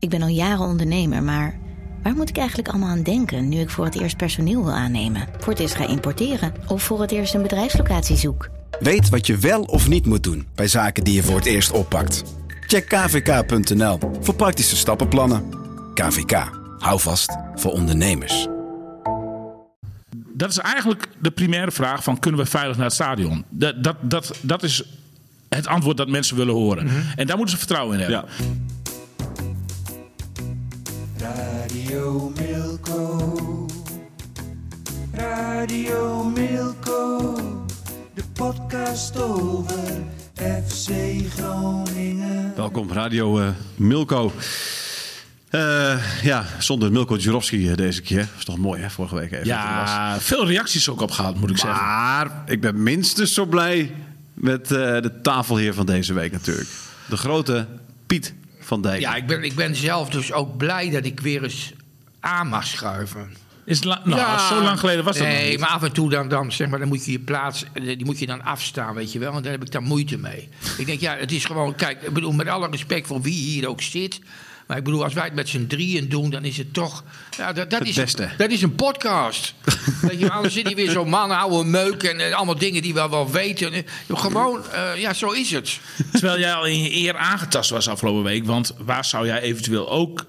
Ik ben al jaren ondernemer, maar waar moet ik eigenlijk allemaal aan denken nu ik voor het eerst personeel wil aannemen, voor het eerst ga importeren of voor het eerst een bedrijfslocatie zoek? Weet wat je wel of niet moet doen bij zaken die je voor het eerst oppakt. Check kvk.nl voor praktische stappenplannen. KVK, hou vast voor ondernemers. Dat is eigenlijk de primaire vraag van kunnen we veilig naar het stadion? Dat, dat, dat, dat is het antwoord dat mensen willen horen. En daar moeten ze vertrouwen in hebben. Ja. Radio Milko. Radio Milko. De podcast over FC Groningen. Welkom, Radio eh, Milko. Eh, ja, zonder Milko Jurovski deze keer. Dat is toch mooi, hè? Vorige week even. hij was. Ja, veel reacties ook op gehad, moet ik zeggen. Maar ik ben minstens zo blij met eh, de tafelheer van deze week natuurlijk. De grote Piet van Dijk. Ja, ik ben, ik ben zelf dus ook blij dat ik weer eens aan mag schuiven. Is la- nou, Ja. zo lang geleden was dat nog Nee, niet. maar af en toe dan, dan, zeg maar, dan moet je je plaats, eh, die moet je dan afstaan, weet je wel. En daar heb ik dan moeite mee. ik denk, ja, het is gewoon, kijk, ik bedoel, met alle respect voor wie hier ook zit. Maar ik bedoel, als wij het met z'n drieën doen, dan is het toch... Ja, dat, dat, Het is, beste. dat is een podcast. Weet je, anders zit hier weer zo'n man, oude meuk en eh, allemaal dingen die we wel weten. Eh, Gewoon, eh, ja, zo is het. Terwijl jij al in je eer aangetast was afgelopen week. Want waar zou jij eventueel ook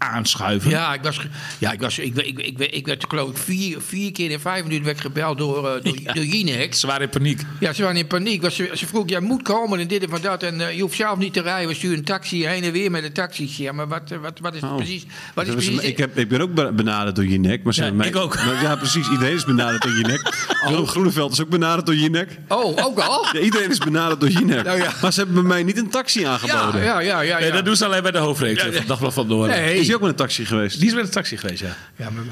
aanschuiven? Ja, ik was, ja, ik was, ik, ik, ik, ik, werd geloof ik vier, vier keer in vijf minuten werd gebeld door, eh, door, Ja. door. Ze waren in paniek. Ja, ze waren in paniek. Want Ze, ze vroeg, jij moet komen en dit en van dat. En eh, je hoeft zelf niet te rijden. We sturen een taxi heen en weer met de taxi. Ja, maar wat, eh, wat, wat is Oh. precies... Wat is Dat precies ik, heb, ik ben ook be- benaderd door Jinek. Maar ze Ja, hebben ik mij- ook. Maar ja, precies. Iedereen is benaderd door Jinek. Willem Groeneveld is ook benaderd door Jinek. Oh, ook al? Ja, iedereen is benaderd door Jinek. Nou ja. Maar ze hebben bij mij niet een taxi Ja, aangeboden. ja, ja. ja, Nee, ja. dat doen ze alleen bij de hoofdredacteur van Dagblad van Noorden. Nee. Is hij ook met een taxi geweest? Die is met de taxi geweest, ja. Ja, maar,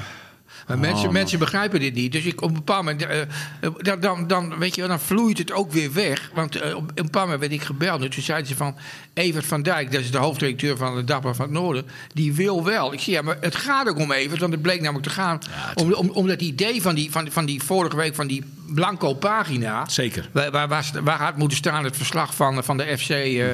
maar mensen, man. mensen begrijpen dit niet. Dus ik op een bepaald moment, eh, eh, dan, dan, dan, weet je, wel, dan vloeit het ook weer weg. Want eh, op een bepaald moment werd ik gebeld. En toen zeiden ze van, Evert van Dijk, dat is de hoofdredacteur van de Dagblad van het Noorden, die wil wel. Ik zie, ja, maar het gaat ook om Evert, want het bleek namelijk te gaan om, om, om dat idee van die, van, van die vorige week, van die blanco pagina. Zeker. Waar, waar, waar, waar had moeten staan het verslag van, van de FC eh,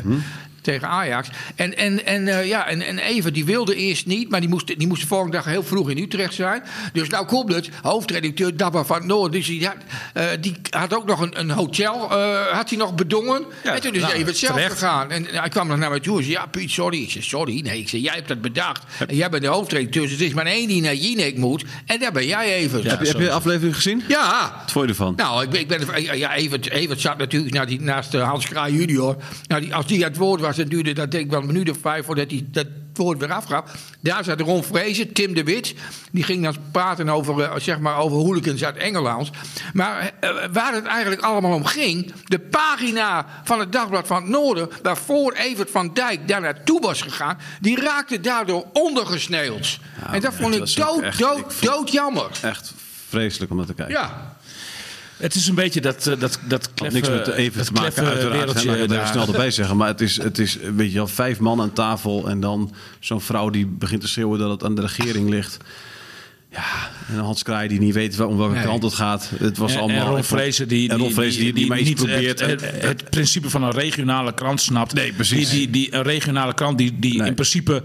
tegen Ajax. En, en, en, eh, ja, en, en Even, die wilde eerst niet, maar die moest, die moest de volgende dag heel vroeg in Utrecht zijn. Dus nou komt het, hoofdredacteur Dabba van het Noord. Dus die had, eh, die had ook nog een, een hotel, eh, had hij nog bedongen. Ja, en toen is nou, Even zelf terecht. gegaan. En hij kwam nog naar mij toe en zei, ja Piet, sorry. Ik zei, sorry. Nee, ik zei, jij hebt dat bedacht. En jij bent de hoofdredacteur, dus het is maar één die naar Jinek moet. En daar ben jij even. Ja. heb, je, heb je de aflevering gezien? ja. Wat vond je ervan? Nou, ik ben, ik ben, ja, Evert, Evert zat natuurlijk naar die, naast Hans Kraai junior. Nou, die, als die aan het woord was, dan duurde dat denk ik wel een minuut of vijf voordat hij dat woord weer afgaf. Daar zat Ron Vrezen, Tim de Wit. Die ging dan praten over, eh, zeg maar, over hooligans uit Engeland. Maar eh, waar het eigenlijk allemaal om ging... de pagina van het Dagblad van het Noorden... waarvoor Evert van Dijk daar naartoe was gegaan... die raakte daardoor ondergesneeuwd. en dat vond ik dat dood, echt- dood, ik dood jammer. Echt vreselijk om naar te kijken. Ja. Het is een beetje dat, eh, dat, dat kleffe, niks met even te maken, uiteraard. hè, ik daar. snel erbij zeggen. Maar het is, het is weet je wel, vijf man aan tafel... en dan zo'n vrouw die begint te schreeuwen dat het aan de regering ligt. Ja, en Hans Kraai die niet weet om welke Nee. kant het gaat. Het was En- allemaal... en Ron Vrezen die, die, die, die, maar iets niet probeert. Het, en- het, het principe van een regionale krant snapt. Nee, precies. Die, die, die, een regionale krant die, die Nee. in principe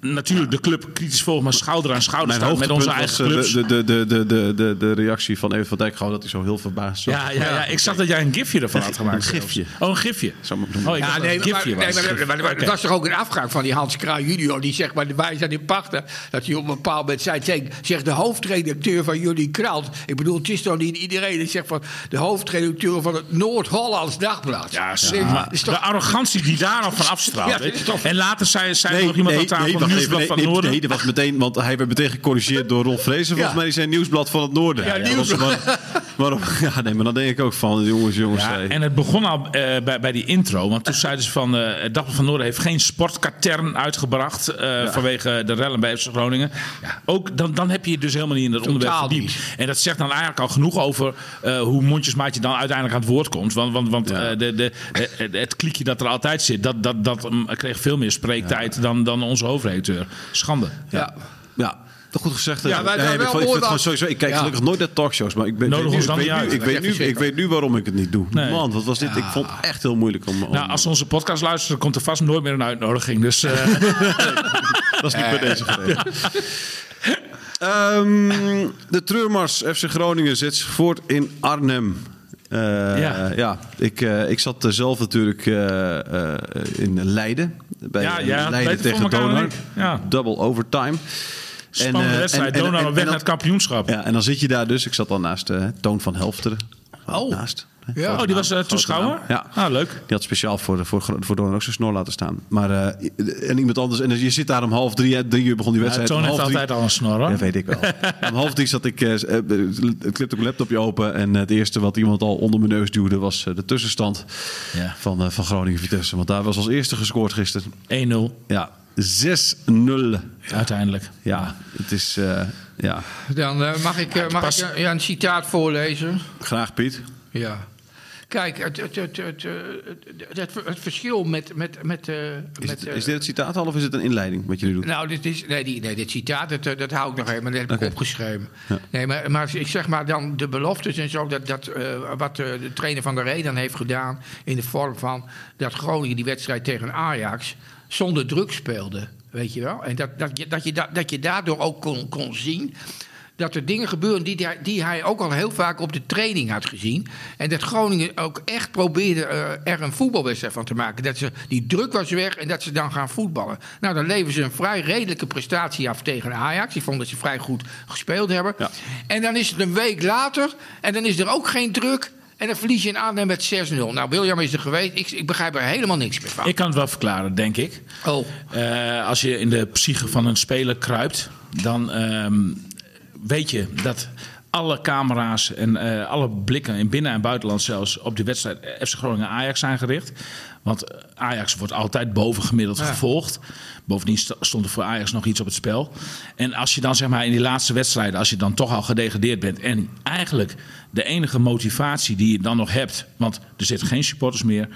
natuurlijk de club kritisch volgt, maar schouder aan schouder mijn staat met onze eigen was clubs. eh, de, de, de, de, de, de, de reactie van Even van Dijk. Gewoon dat hij zo heel verbaasd was. ja, ja, ja, ik zag dat jij een gifje ervan had gemaakt. Een gifje. Oh, een gifje. Zou maar doen. Oh, ik dacht Ja, dat nee, het een maar, gifje nee, was. maar, maar, maar, maar Oké. het was toch ook een afgang van die Hans Kraai junior. Die zeg maar, wij zijn in pachten. Dat hij op een bepaald moment zei, tegen- zegt de hoofdredacteur van jullie krant. Ik bedoel, het is toch niet iedereen die zegt van de hoofdredacteur van het Noord-Hollands Dagblad. Ja, is- dat is de toch, arrogantie die daar nog van afstraalt. Ja, is toch- En later zei, zei er nog iemand aan tafel van wacht Nieuwsblad van nee, het Noorden. Nee, dat was meteen, want hij werd meteen gecorrigeerd door Ron Vrezen. Volgens Ja. mij die zijn Nieuwsblad van het Noorden. Ja, Nieuwsblad. maar- Waarom? Ja, nee, maar dan denk ik ook van, jongens, jongens. Ja, en het begon al eh, bij, bij die intro. Want toen zeiden ze van... eh het Dagblad van Noorden heeft geen sportkatern uitgebracht... eh, vanwege de rellen bij FC Groningen. Ja, ook, dan, dan heb je je dus helemaal niet in dat onderwerp verdiept. niet. En dat zegt dan eigenlijk al genoeg over... eh, hoe mondjesmaat je dan uiteindelijk aan het woord komt. Want, want, want Ja. eh, de, de, het, het kliekje dat er altijd zit... dat, dat, dat mm, kreeg veel meer spreektijd dan, dan onze hoofdredacteur. Schande. ja. Ja, Toch goed gezegd. Ja, wij Nee, wel ik het gewoon sowieso. Ik kijk Ja. gelukkig nooit naar talkshows, maar ik, ben, Nodig ik, weet, nu, ik, weet nu, ik weet nu waarom ik het niet doe. Nee. Man, wat was dit? Ik vond het echt heel moeilijk om... om Nou, als ze onze podcast luisteren, komt er vast nooit meer een uitnodiging. Dus eh, Dat is niet bij deze Ehm, de treurmars FC Groningen zet zich voort in Arnhem. Eh, Ja. ja. ik, eh, ik zat zelf natuurlijk eh, in Leiden. Bij Ja, Leiden tegen Donar. Ja. Double overtime. spannende wedstrijd. en- en- Donau en- weg naar het kampioenschap. Ja, en dan zit je daar dus. Ik zat dan naast Toon van Helfteren. Oh. Naast. Ja. Oh, die was eh, toeschouwer? Ja. Ah, leuk. Die had speciaal voor, voor, voor Donar ook zijn snor laten staan. Maar, eh, en iemand anders. En je zit daar om half drie. Drie uur begon die Ja, wedstrijd. Toon om heeft drie- altijd al een snor, hoor. Ja, weet ik wel. Om half drie zat ik, eh, eh, het klipte op mijn laptopje open. En het eerste wat iemand al onder mijn neus duwde was eh, de tussenstand Ja. van, eh, van Groningen Vitesse. Want daar was als eerste gescoord gisteren. 1-0 Ja, 6-0. uiteindelijk. Ja, het is... eh, ja, Dan mag ik, mag ik ja, een citaat voorlezen. graag Piet. Ja. Kijk, het, het, het, het, het, het, het verschil met... met, met, eh, Is, eh, is dit het citaat al of is het een inleiding wat jullie doen? Nou, dit is, nee, die, nee, dit citaat, dat, eh, dat hou ik nog even, maar dat heb Oké. ik opgeschreven. Nee, maar, maar ik zeg maar dan de beloftes en zo, dat, dat, wat de trainer van de Ree dan heeft gedaan... in de vorm van dat Groningen die wedstrijd tegen Ajax zonder druk speelde. Weet je wel? En dat, dat, je, dat, je, da- dat je daardoor ook kon, kon zien dat er dingen gebeuren die, hij- die hij ook al heel vaak op de training had gezien. En dat Groningen ook echt probeerde eh, er een voetbalwedstrijd van te maken. Dat ze, die druk was weg en dat ze dan gaan voetballen. Nou, dan leveren ze een vrij redelijke prestatie af tegen Ajax. Ik vond dat ze vrij goed gespeeld hebben. Ja. En dan is het een week later en dan is er ook geen druk. En dan verlies je in Arnhem met 6-0. Nou, William is er geweest. Ik, ik begrijp er helemaal niks meer van. Ik kan het wel verklaren, denk ik. Oh, Eh, als je in de psyche van een speler kruipt, dan ehm, weet je dat alle camera's en eh, alle blikken in binnen- en buitenland zelfs op die wedstrijd FC Groningen-Ajax zijn gericht. Want eh, Ajax wordt altijd bovengemiddeld Ja. gevolgd. Bovendien st- stond er voor Ajax nog iets op het spel. En als je dan zeg maar in die laatste wedstrijden, als je dan toch al gedegradeerd bent en eigenlijk de enige motivatie die je dan nog hebt, want er zitten geen supporters meer.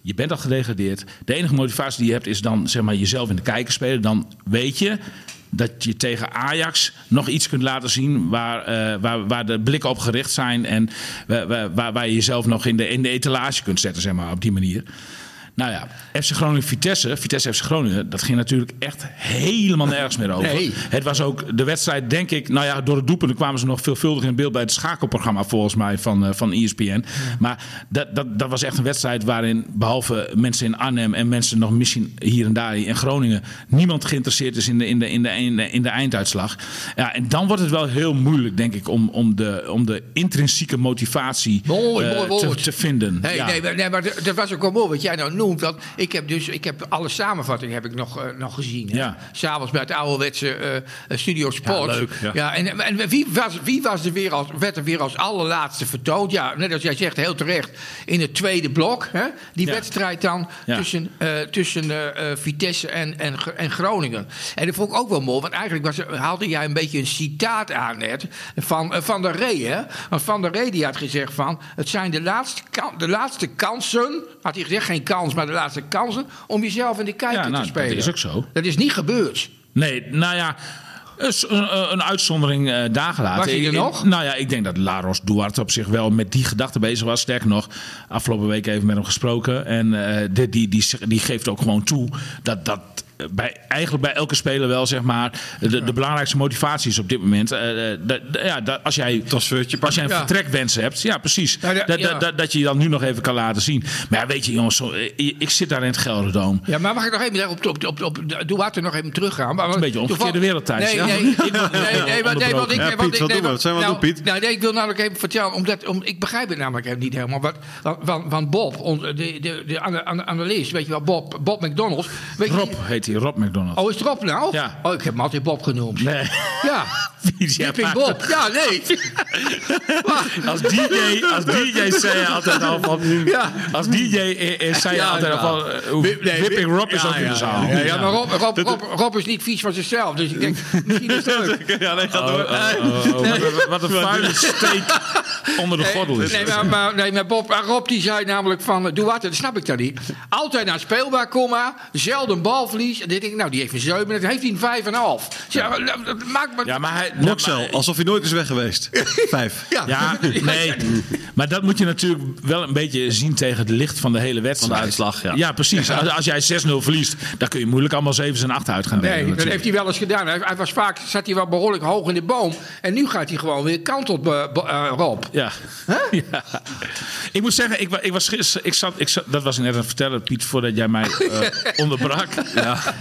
Je bent al gedegradeerd. De enige motivatie die je hebt is dan zeg maar, jezelf in de kijker spelen. Dan weet je dat je tegen Ajax nog iets kunt laten zien waar, eh, waar, waar de blikken op gericht zijn. En waar, waar, waar- je jezelf nog in de, in de etalage kunt zetten, zeg maar, op die manier. Nou ja, FC Groningen-Vitesse, Vitesse FC Groningen, dat ging natuurlijk echt helemaal nergens meer over. Nee. Het was ook de wedstrijd, denk ik, nou ja, door het doelpunt kwamen ze nog veelvuldig in beeld bij het schakelprogramma, volgens mij, van, eh, van ESPN. Maar dat, dat, dat was echt een wedstrijd waarin, behalve mensen in Arnhem en mensen nog misschien hier en daar in Groningen, niemand geïnteresseerd is in de, in de, in de, in de, in de einduitslag. Ja, en dan wordt het wel heel moeilijk, denk ik, om, om, de, om de intrinsieke motivatie Mooi, eh, mooi te, vinden. Nee, Ja. nee, maar- nee, maar dat dat was ook wel mooi wat jij nou noemt. Want ik heb dus ik heb alle samenvattingen heb ik nog, eh, nog gezien. hè. Ja. S'avonds bij het ouderwetse eh, Studio Sport. Ja, leuk, ja. en, en wie, was, wie was er weer als, werd er weer als allerlaatste vertoond? Ja, net als jij zegt, heel terecht. In het tweede blok. Hè, die Ja. wedstrijd dan tussen, tussen Vitesse en, en, en Groningen. En dat vond ik ook wel mooi. Want eigenlijk was, haalde jij een beetje een citaat aan net. Van, van der Ree. Hè? Want Van der Ree die had gezegd van... Het zijn de laatste, de laatste kansen... Had hij gezegd, geen kans, maar de laatste kansen... om jezelf in de kijker Ja, nou, te spelen. dat is ook zo. Dat is niet gebeurd. Nee, nou ja. Een, een uitzondering eh daar gelaten. Was hij er Ik- nog? Nou ja, ik denk dat Laros Duarte op zich wel met die gedachte bezig was. Sterker nog, afgelopen week even met hem gesproken. En eh, die, die, die, die geeft ook gewoon toe dat dat bij, eigenlijk bij elke speler wel zeg maar de, de belangrijkste motivatie is op dit moment. dat- dat- ja, dat, als jij Transfertje als jij een Ja. vertrekwens hebt, ja precies, ja, dat, dat, dat, dat je je dan nu nog even kan laten zien. Maar ja, weet je jongens, zo, eh, ik zit daar in het Gelderdoom. Ja, maar mag ik nog even op, op, op, op, op Duarte nog even teruggaan? Maar, een beetje omgekeerde wereldtijd, Nee, ja. nee, nee, nee, nee, nee, want ik... Want Piet, ik- wat nee, Wat zijn we nou, doen, Piet? Nou, nee, ik wil namelijk even vertellen, omdat, om, ik begrijp het namelijk even niet helemaal. Wat, want, want, want Bob, on- de, de, de ana- analist, weet je wel, Bob, Bob McDonald. Weet je, Rob heet hij, Rob McDonald. Oh, is het Rob nou? Ja. Oh, ik heb hem altijd Bob genoemd. Nee. Ja. Dipping Bob. Ja, nee. Als DJ, als DJ zei je altijd al van. Ja. Als DJ is, is zei je Ja, altijd al van. Whipping wip- Rob is ja, ook in ja, de zaal. Ja, ja, maar Rob, Rob, Rob, Rob is niet vies van zichzelf. Dus ik denk, misschien is het leuk. Ja, nee, ga Oh, door. oh, oh, oh, wat, een, wat een vuile steek. onder de gordel is. Nee, maar, maar, nee, maar Bob, Rob die zei namelijk van, eh, doe wat, dat snap ik dan niet. Altijd naar het speelbaar komen, zelden balverlies. En dan denk ik, nou, die heeft een 7, dan heeft hij een 5,5. Ja. Ja, dat- dat maakt me... Ja, maar hij... Noxel, maar- alsof hij nooit is weg geweest. Vijf. Ja. Ja, nee. Maar dat moet je natuurlijk wel een beetje zien tegen het licht van de hele wedstrijd. Van de uitslag, ja. Ja, precies. Als, als jij 6-0 verliest, dan kun je moeilijk allemaal 7 en 8 uit gaan. Nee, dat heeft hij wel eens gedaan. Hij, hij was vaak, zat hij wel behoorlijk hoog in de boom. En nu gaat hij gewoon weer kant op eh, eh, Rob. Ja. ja. Ik moet zeggen, ik, ik was gisteren, ik zat, ik zat, dat was ik net aan het vertellen, Piet, voordat jij mij eh, onderbrak. Ja,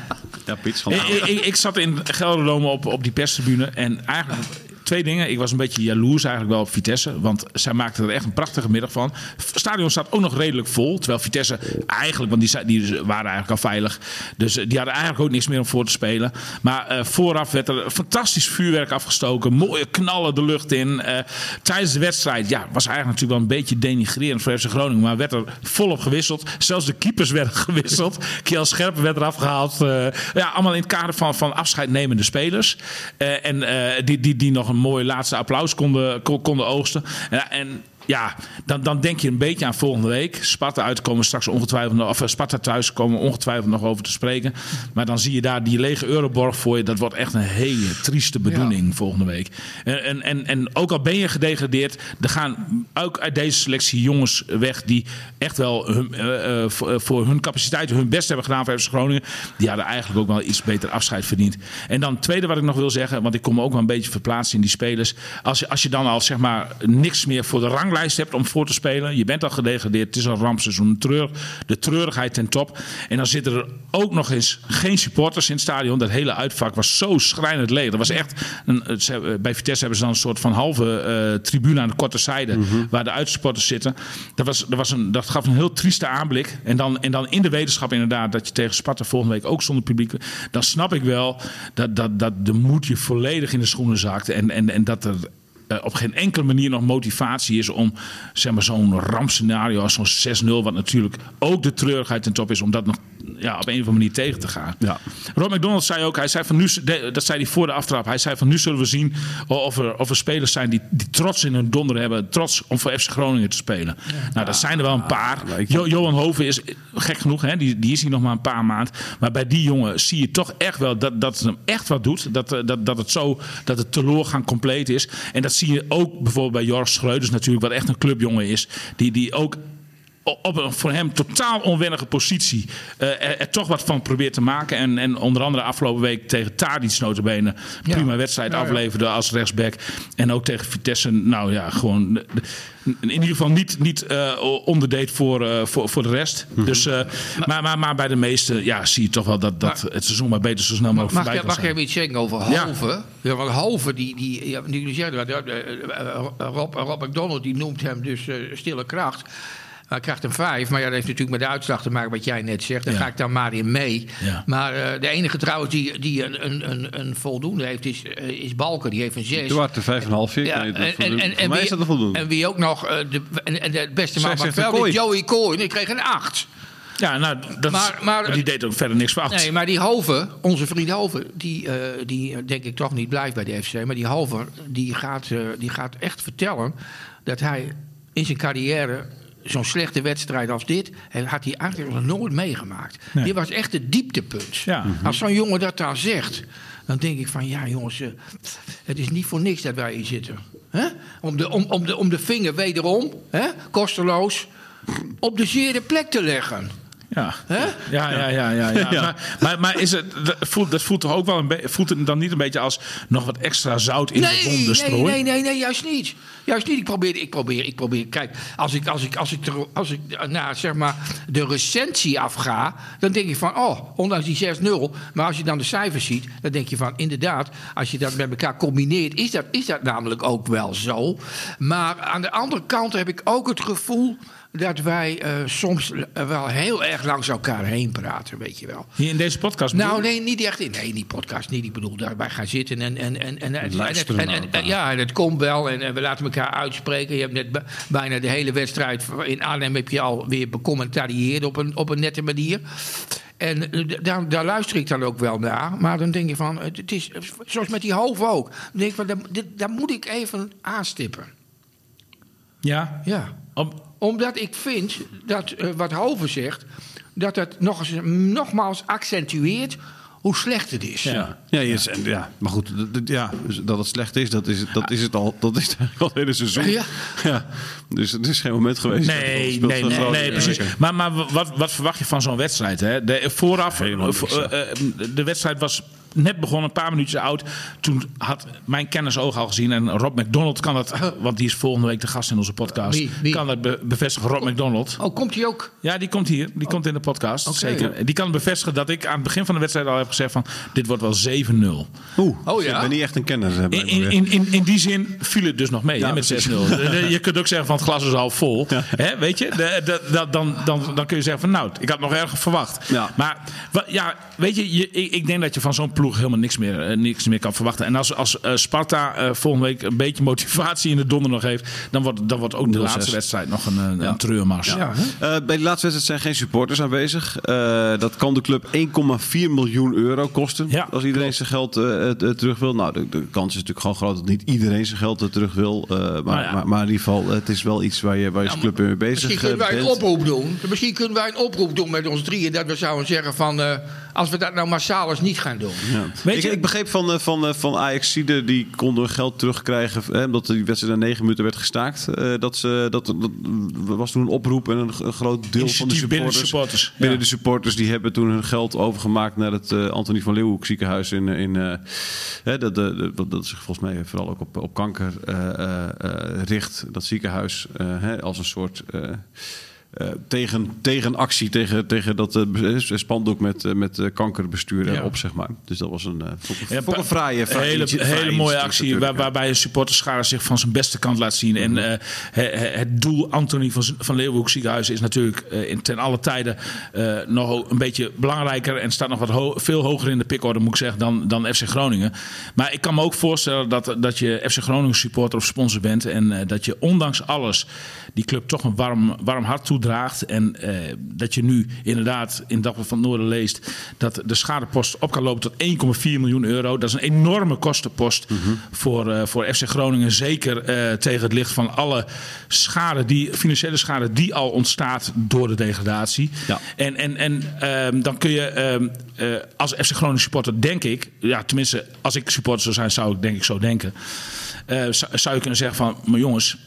ja Piet. Van Ik, ik, ik- ik zat in Gelderlomen op, op die perstribune en eigenlijk twee dingen. Ik was een beetje jaloers eigenlijk wel op Vitesse, want zij maakten er echt een prachtige middag van. Het stadion staat ook nog redelijk vol, terwijl Vitesse eigenlijk, want die, die waren eigenlijk al veilig, dus eh, die hadden eigenlijk ook niks meer om voor te spelen. Maar eh, vooraf werd er fantastisch vuurwerk afgestoken, mooie knallen de lucht in. Eh, tijdens de wedstrijd, ja, was eigenlijk natuurlijk wel een beetje denigrerend voor FC Groningen, maar werd er volop gewisseld. Zelfs de keepers werden gewisseld. Kiel Scherpen werd eraf gehaald. Eh, ja, allemaal in het kader van, van afscheidnemende spelers. En die, die, die nog een mooi laatste applaus konden, kon- konden oogsten. En ja, dan, dan denk je een beetje aan volgende week. Sparta uit komen we straks ongetwijfeld nog, of eh, Sparta thuis komen ongetwijfeld nog over te spreken. Maar dan zie je daar die lege Euroborg voor je. Dat wordt echt een hele trieste bedoeling volgende week. En, en, en, en ook al ben je gedegradeerd, er gaan ook uit deze selectie jongens weg die echt wel hun, eh, eh, voor, hun capaciteiten hun best hebben gedaan voor FC Groningen. Die hadden eigenlijk ook wel iets beter afscheid verdiend. En dan het tweede wat ik nog wil zeggen, want ik kom me ook wel een beetje verplaatsen in die spelers. Als je, als je dan al zeg maar niks meer voor de ranglijst hebt om voor te spelen. Je bent al gedegradeerd, het is een rampseizoen. Treur, de treurigheid ten top. En dan zitten er ook nog eens geen supporters in het stadion. Dat hele uitvak was zo schrijnend leeg. Dat was echt een, ze- bij Vitesse hebben ze dan een soort van halve eh, tribune aan de korte zijde. Waar de uitsupporters zitten. Dat, was, dat, was een, dat gaf een heel trieste aanblik. En dan, en dan in de wetenschap inderdaad dat je tegen Sparta volgende week ook zonder publiek. Dan snap ik wel dat, dat, dat de moed je volledig in de schoenen zakt. En, en, en dat er eh, op geen enkele manier nog motivatie is om zeg maar, zo'n rampscenario als zo'n 6-0, wat natuurlijk ook de treurigheid ten top is, om dat nog ja, op een of andere manier tegen te gaan. Ja. Rob McDonald zei ook, hij zei van nu, dat zei hij voor de aftrap, hij zei van nu zullen we zien of er, of er spelers zijn die, die trots in hun donder hebben, trots om voor FC Groningen te spelen. Nou, dat zijn er wel een paar. Jo- Johan Hoven is gek genoeg, hè, die, die is hier nog maar een paar maanden. Maar bij die jongen zie je toch echt wel dat, dat het hem echt wat doet. Dat, eh, dat, dat het zo, dat het teleurgang compleet is. En dat zie je ook bijvoorbeeld bij Joris Schreuders natuurlijk, wat echt een clubjongen is. Die, die ook op een voor hem totaal onwennige positie eh, er, er toch wat van probeert te maken. En, en onder andere afgelopen week tegen Tadic notabene Ja. prima wedstrijd Ja, ja. afleverde als rechtsback. En ook tegen Vitesse, nou ja, gewoon de- in ieder geval niet, niet eh, onderdeed voor, eh, voor, voor de rest. Mhm. Dus, eh, maar, maar, maar bij de meeste ja, zie je toch wel dat, dat het seizoen maar beter zo snel mogelijk Mag, voorbij ik- kan mag ik even iets zeggen over Ja. Halve? Ja, want Halve, die, die, ja, nu jullie zeggen, dat, eh, eh, Rob, Rob McDonald die noemt hem dus eh, stille kracht. Hij krijgt een vijf, maar ja, dat heeft natuurlijk met de uitslag te maken wat jij net zegt. Daar Ja. ga ik dan maar in mee. Ja. Maar eh, de enige trouwens die, die een, een, een, een voldoende heeft, is, eh, is Balken. Die heeft een zes. Duarte, vijf en een half, vier. Ja, Nee, dat en, en, voldoende. en, Voor en mij wie, is dat een voldoende. En wie ook nog, eh, de, en, en de beste man van. Joey Coy. Die kreeg een acht. Ja, nou, dat Maar- is, maar- die deed ook verder niks fout. Nee, maar die Halve, onze vriend Halve, die, eh, die denk ik toch niet blijft bij de FC. Maar die Halve, die gaat, eh, die gaat echt vertellen dat hij in zijn carrière zo'n slechte wedstrijd als dit, had hij eigenlijk nog nooit meegemaakt. Nee. Dit was echt het dieptepunt. Ja. Als zo'n jongen dat dan zegt, dan denk ik van ja jongens, eh, het is niet voor niks dat wij hier zitten. Hè? Om, de, om, om, de, om de vinger wederom, hè? kosteloos, op de zere plek te leggen. Ja. Hè? Ja, ja, ja, ja, ja. Ja. Maar, maar, maar is het, dat, voelt, dat voelt toch ook wel een. Voelt het dan niet een beetje als nog wat extra zout in de Nee, wonden nee, strooien? nee, nee, nee, juist niet. Juist niet. Ik probeer, ik probeer, ik probeer. Kijk, als ik, als ik, als ik, als ik naar zeg maar de recensie afga, dan denk ik van, oh, ondanks die 6-0. Maar als je dan de cijfers ziet, dan denk je van, inderdaad, als je dat met elkaar combineert, is dat, is dat namelijk ook wel zo. Maar aan de andere kant heb ik ook het gevoel dat wij eh, soms eh, wel heel erg langs elkaar heen praten, weet je wel. Hier in deze podcast. Nou, nee, niet echt in. Nee, die podcast niet. Ik bedoel, wij gaan zitten en... en, en, en, en, Luisteren en- naar en- ja, en het komt wel en, en we laten elkaar uitspreken. Je hebt net bijna de hele wedstrijd in Arnhem... heb je alweer becommentarieerd op een, op een nette manier. En eh, daar, daar luister ik dan ook wel naar. Maar dan denk je van, het is zoals met die hoofd ook. Dan denk ik van, daar, moet ik even aanstippen. Ja? Ja. Om- Omdat ik vind dat eh, wat Hoven zegt, dat het nog eens, nogmaals accentueert hoe slecht het is. Ja. Ja, yes, en, ja, maar goed, ja, dus dat het slecht is, dat is, het- dat is het al. Dat is het eigenlijk al het hele seizoen. Ja. Ja, dus het is geen moment geweest. dat Nee, nee, nee, nee, precies. Maar, maar wat, wat verwacht je van zo'n wedstrijd? Hè? De, vooraf, niks, eh, eh, de wedstrijd was net begonnen, een paar minuutjes oud. Toen had mijn kennis oog al gezien. En Rob McDonald kan dat, want die is volgende week de gast in onze podcast. Wie? Wie? Kan dat be- bevestigen, Rob McDonald. Oh, komt hij ook? Ja, die komt hier. Die komt in de podcast. Zeker. Die kan bevestigen dat ik aan het begin van de wedstrijd al heb gezegd van... dit wordt wel 7-0. Oeh, Oh, dus ja? ik ben niet echt een kenner. eh, In, in, in, in, die zin viel het dus nog mee Ja, hè, met 6-0. precies. Je kunt ook zeggen van het glas is half vol. Hè, weet je? De, de, dat- dan, dan, dan kun je zeggen van nou, ik had nog erg verwacht. Ja. Maar ja, weet je, je ik, ik denk dat je van zo'n ploeg helemaal niks meer, eh, niks meer kan verwachten. En als, als eh, Sparta eh, volgende week een beetje motivatie in de donder nog heeft... dan wordt, dan wordt ook de 0-6. laatste wedstrijd nog een, een, een treurmars. Ja? Eh, bij de laatste wedstrijd zijn geen supporters aanwezig. Eh, dat kan de club 1,4 miljoen euro kosten. Ja, als iedereen zijn geld terug wil. Nou, de, de kans is natuurlijk gewoon groot dat niet iedereen zijn geld terug wil. Eh, maar, Nou ja. maar, maar in ieder geval, het is wel iets waar je, waar je als club mee bezig Misschien kunnen eh, wij een bent. oproep doen. Misschien kunnen wij een oproep doen met ons drieën. Dat we zouden zeggen van... als we dat nou massaal eens niet gaan doen. Ja. Weet ik, je- ik begreep van, eh, van, eh, van Ajaxide, die konden hun geld terugkrijgen. eh, omdat die wedstrijd na negen minuten werd gestaakt. eh, dat ze, dat, dat was toen een oproep en een, groot deel van de Initiatief binnen de supporters. binnen ja. de supporters die hebben toen hun geld overgemaakt naar het eh Antonie van Leeuwenhoek ziekenhuis. In, in, eh, hè, dat, dat, dat, dat zich volgens mij vooral ook op, op kanker eh, eh, eh, richt. Dat ziekenhuis eh, hè, als een soort. Eh, tegen, tegen actie, tegen, tegen dat eh, spandoek met, eh, met kankerbestuur Ja. erop, zeg maar. Dus dat was een, Ja, een fraaie, fraaie hele, hele mooie actie waar, waarbij een supporterschade zich van zijn beste kant laat zien. En he- het doel Anthony van, van Leeuwenhoek ziekenhuis is natuurlijk in ten alle tijden nog een beetje belangrijker en staat nog wat ho- veel hoger in de pikorde moet ik zeggen dan, dan FC Groningen. Maar ik kan me ook voorstellen dat, dat je FC Groningen supporter of sponsor bent en dat je ondanks alles die club toch een warm, warm hart toedraagt en eh, dat je nu inderdaad in Dagblad van het Noorden leest dat de schadepost op kan lopen tot 1,4 miljoen euro. Dat is een enorme kostenpost voor, eh, voor FC Groningen. Zeker eh, tegen het licht van alle schade die, financiële schade die al ontstaat door de degradatie. Ja. En, en, en ehm, dan kun je ehm, eh, als FC Groningen supporter, denk ik, ja, tenminste, als ik supporter zou zijn, zou ik denk ik zo denken. zou, zou je kunnen zeggen van, maar jongens,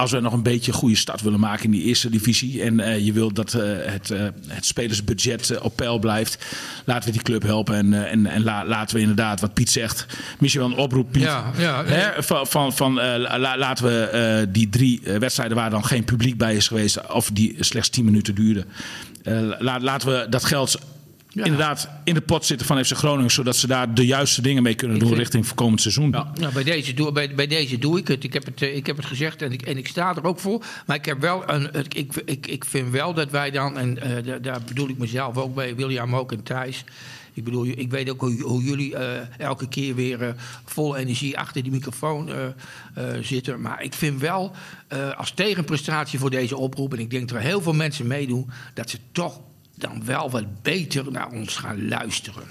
als we nog een beetje een goede start willen maken in die eerste divisie. En eh, je wilt dat eh, het, eh, het spelersbudget op peil blijft. Laten we die club helpen. En, en, en la- laten we inderdaad, wat Piet zegt. Misschien wel een oproep, Piet. Ja, ja. Hè, van van, van la- laten we die drie wedstrijden waar dan geen publiek bij is geweest. Of die slechts 10 minuten duurden. la- laten we dat geld. Ja. Inderdaad, in de pot zitten van FC Groningen, zodat ze daar de juiste dingen mee kunnen doen vind- richting voor komend seizoen. Nou, bij, deze doe, bij, bij deze doe ik het. Ik heb het, eh, ik heb het gezegd en ik, en ik sta er ook voor. Maar ik, heb wel een, ik, ik, ik, ik vind wel dat wij dan, en eh, daar, daar bedoel ik mezelf ook bij, William ook en Thijs. Ik bedoel, ik weet ook hoe, hoe jullie eh, elke keer weer eh, vol energie achter die microfoon eh, eh, zitten. Maar ik vind wel, eh, als tegenprestatie voor deze oproep... en ik denk dat er heel veel mensen meedoen... dat ze toch dan wel wat beter naar ons gaan luisteren.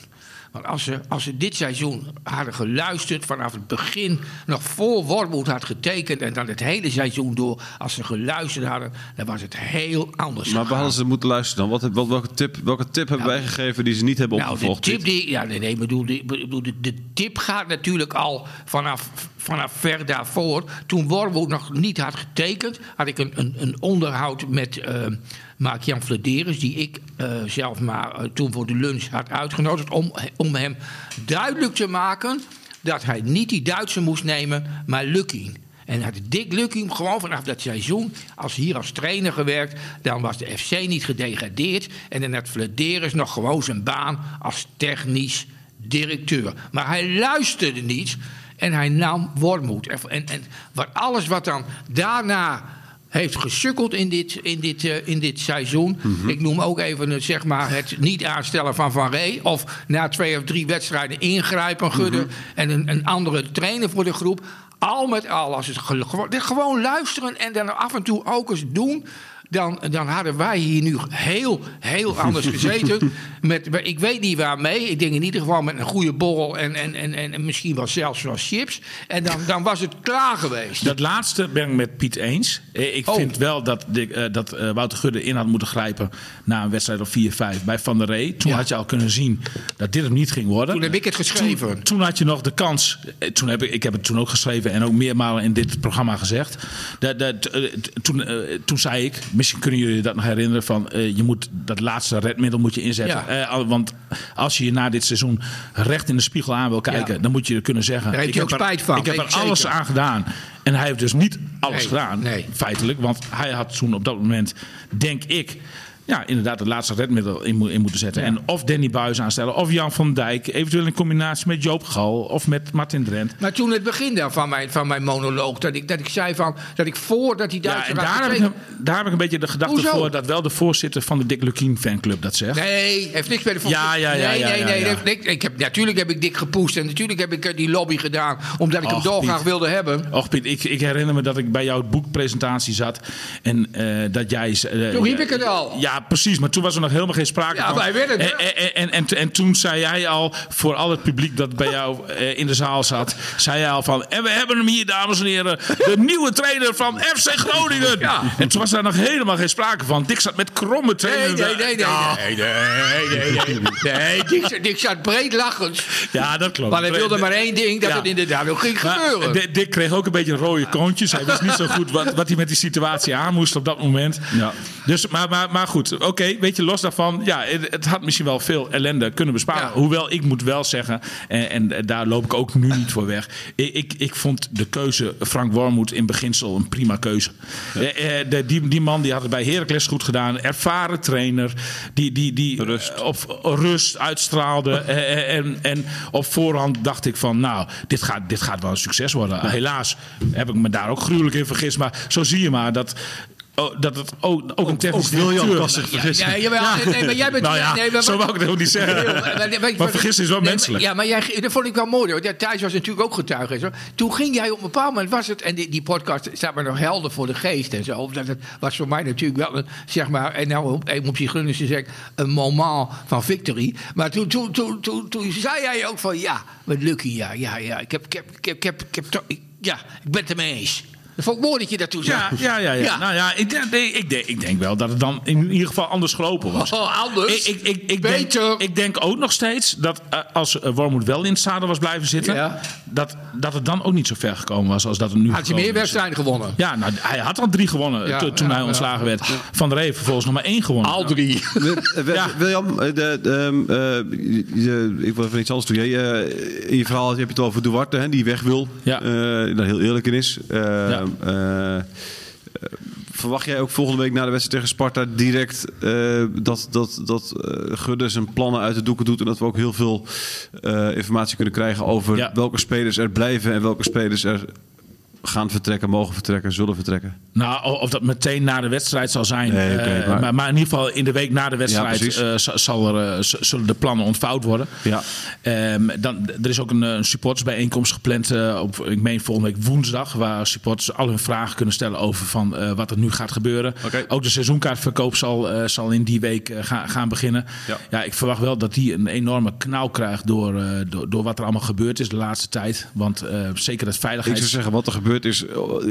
Want als ze, als ze dit seizoen hadden geluisterd vanaf het begin, nog voor Wormoed had getekend en dan het hele seizoen door, als ze geluisterd hadden, dan was het heel anders. Maar waar hadden ze moeten luisteren dan? Wat, wat, welke, tip, welke tip hebben wij gegeven die ze niet hebben Nou, de opgevolgd? tip die, ja, nee, nee, bedoel, de, bedoel, de, de tip gaat natuurlijk al vanaf, vanaf ver daarvoor. Toen Wormoed nog niet had getekend, had ik een, een, een onderhoud met eh Mark-Jan Flederis, die ik eh, zelf maar eh, toen voor de lunch had uitgenodigd, om, om hem duidelijk te maken dat hij niet die Duitse moest nemen, maar Lukking. En had Dick Lucking gewoon vanaf dat seizoen als hier als trainer gewerkt. Dan was de FC niet gedegradeerd. En dan had Flederis nog gewoon zijn baan als technisch directeur. Maar hij luisterde niet en hij nam Wormoed. En, en, en wat, alles wat dan daarna heeft gesukkeld in dit, in dit, eh, in dit seizoen. Ik noem ook even het, zeg maar, het niet aanstellen van Van Rey. Of na twee of drie wedstrijden ingrijpen, Gudde. En een, een andere trainer voor de groep. Al met al, als het ge- gewoon, gewoon luisteren en dan af en toe ook eens doen. Dan, dan hadden wij hier nu heel, heel anders gezeten. met, ik weet niet waarmee. Ik denk in ieder geval met een goede borrel en, en, en, en misschien wel zelfs wat chips. En dan, dan was het klaar geweest. Dat laatste ben ik met Piet eens. Eh, Ik Oh. vind wel dat, de, eh, dat eh, Wouter Gudde in had moeten grijpen na een wedstrijd of 4-5 bij Van der Rey. Toen Ja. had je al kunnen zien dat dit hem niet ging worden. Toen heb ik het geschreven. Toen, toen had je nog de kans. Toen heb ik, ik heb het toen ook geschreven en ook meermalen in dit programma gezegd. Dat, dat, toen, toen zei ik, misschien kunnen jullie dat nog herinneren, van eh, je moet dat laatste redmiddel moet je inzetten. Ja. Eh, want als je je na dit seizoen recht in de spiegel aan wil kijken, Ja. dan moet je kunnen zeggen. Daar heb ook er- spijt van, Ik heb er alles aan gedaan. En hij heeft dus niet alles Nee, gedaan, nee. feitelijk. Want hij had toen op dat moment, denk ik... Ja, inderdaad, het laatste redmiddel in, in moeten zetten. En of Danny Buis aanstellen, of Jan van Dijk. Eventueel in combinatie met Joop Gal of met Martin Drent. Maar toen het begin daar van mijn, van mijn monoloog, dat ik, dat ik zei van, dat ik voordat die Ja, Duitser en had daar heb, ik, daar heb ik een beetje de gedachte Hoezo? voor... dat wel de voorzitter van de Dick Lukien fanclub dat zegt. Nee, heeft niks bij de Ja, ja, ja, Nee, ja, nee, ja, nee. ja. heeft niks- ik heb, natuurlijk heb ik dik gepoest en natuurlijk heb ik eh, die lobby gedaan, omdat ik hem dolgraag Piet. wilde hebben. Och Piet, ik, ik herinner me dat ik bij jouw boekpresentatie zat. En eh, dat jij... eh, Toen riep ik het al. Ja, precies. Maar toen was er nog helemaal geen sprake Ja, van. wij werden het. En, en, en, en, en toen zei jij al, voor al het publiek dat bij jou eh, in de zaal zat... zei jij al van... En we hebben hem hier, dames en heren. De nieuwe trainer van FC Groningen. Ja. En toen was daar nog helemaal geen sprake van. Dick zat met kromme Nee, trainer. nee, nee, nee. Nee, nee, nee, nee. Nee, Dick, Dick zat breed lachend. Ja, dat klopt. Maar hij wilde maar één ding, dat het inderdaad ook ging Maar gebeuren. Dick- Dick kreeg ook een beetje rode koontjes. Hij wist niet zo goed wat, wat hij met die situatie aan moest op dat moment. Ja. Dus, maar, maar, maar goed, oké, weet je, los daarvan. Ja, het, het had misschien wel veel ellende kunnen besparen. Ja. Hoewel, ik moet wel zeggen, en, en daar loop ik ook nu niet voor weg. Ik, ik, ik vond de keuze Frank Wormoed in beginsel een prima keuze. Eh, eh, de- die, die man die had het bij Heracles goed gedaan. Ervaren trainer. Die, die, die Rust. eh, op rust uitstraalde. En, en op voorhand dacht ik van, nou, dit gaat, dit gaat wel een succes worden. Helaas heb ik me daar ook gruwelijk in vergist. Maar zo zie je maar dat, oh, dat het ook, ook een technisch William kan zich vergissen. Ja, jawel, nee, maar jij bent... Nou ja, nee, maar- zo wou ik het ook niet zeggen. Nee, maar- maar- is wel nee, menselijk. Ja, maar jij, dat vond ik wel mooi hoor. Ja, Thijs was natuurlijk ook getuige. Zo. Toen ging jij op een bepaald moment, was het, en die, die podcast staat me nog helder voor de geest en zo. Dat het was voor mij natuurlijk wel een, zeg maar, en nou op een optie gunnen ze zeggen, een moment van victory. Maar toen, toen, toen, toen, toen zei jij ook van, ja, met Lucky, ja, ja, ja. Ik heb, ik heb, ik heb, ik heb, ik ja, ik ben het ermee eens. Dat vond ik mooi dat je dat toen zei. Ja, ja, ja, ja. Nou ja, ik, denk- nee, ik, denk, ik denk wel dat het dan in ieder geval anders gelopen was. Oh, anders? Ik, ik, ik, ik, Beter. Denk, ik denk ook nog steeds dat eh, als uh, Wormoed wel in het zadel was blijven zitten, Ja. dat, dat het dan ook niet zo ver gekomen was als dat het nu Had je meer wedstrijden gewonnen? Ja, nou, hij had al drie gewonnen Ja, to- toen ja, hij ja. ontslagen werd. Van der heeft vervolgens nog maar één gewonnen. Al drie. Eh. William, eh, de, de, ehm, eh, je- ik wil even iets anders doen. Jij, eh, in je verhaal heb je het over Duarte, hè, die weg wil. Ja. Eh, daar heel eerlijk in is. Eh, Ja. Eh, eh, verwacht jij ook volgende week na de wedstrijd tegen Sparta direct eh, dat, dat, dat eh, Gudde zijn plannen uit de doeken doet en dat we ook heel veel informatie kunnen krijgen over Ja. welke spelers er blijven en welke spelers er gaan vertrekken, mogen vertrekken, zullen vertrekken? Nou, of dat meteen na de wedstrijd zal zijn. Nee, eh, maar- maar, maar in ieder geval in de week na de wedstrijd eh, zal er, eh, zullen de plannen ontvouwd worden. Ja. Ehm, dan, er is ook een, een supportersbijeenkomst gepland op, ik meen volgende week woensdag, waar supporters al hun vragen kunnen stellen over van, wat er nu gaat gebeuren. Ook de seizoenkaartverkoop zal, zal in die week gaan- gaan beginnen. Ja. ik verwacht wel dat die een enorme knauw krijgt door, door, door wat er allemaal gebeurd is de laatste tijd. Want zeker het Ik veiligheids... zou zeggen, wat er gebeurd is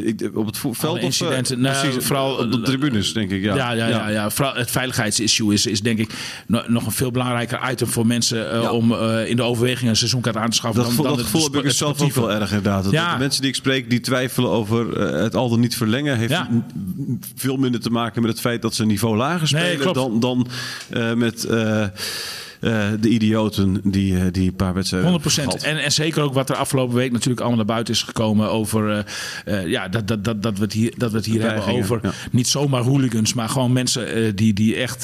ik- op het veld Alle of... eh, incidenten, nou, precies, vooral, op de tribunes, denk ik. Ja, Ja, ja, ja, het veiligheidsissue is, is denk ik no- nog een veel belangrijker item voor mensen eh, Ja. om eh, in de overweging een seizoenkaart aan te schaffen. Dat, dan, dat het gevoel heb ik zelf ook wel erg inderdaad. Dat. De mensen die ik spreek die twijfelen over eh, het al dan niet verlengen... heeft veel minder te maken met het feit dat ze een niveau lager spelen... dan, dan eh, met eh, de idioten die, eh, die een paar wedstrijden 100 hebben gehad. En, en zeker ook wat er afgelopen week natuurlijk allemaal naar buiten is gekomen over eh, ja, dat, dat, dat, dat we het hier, dat we het hier hebben over ja. niet zomaar hooligans, maar gewoon mensen die, die echt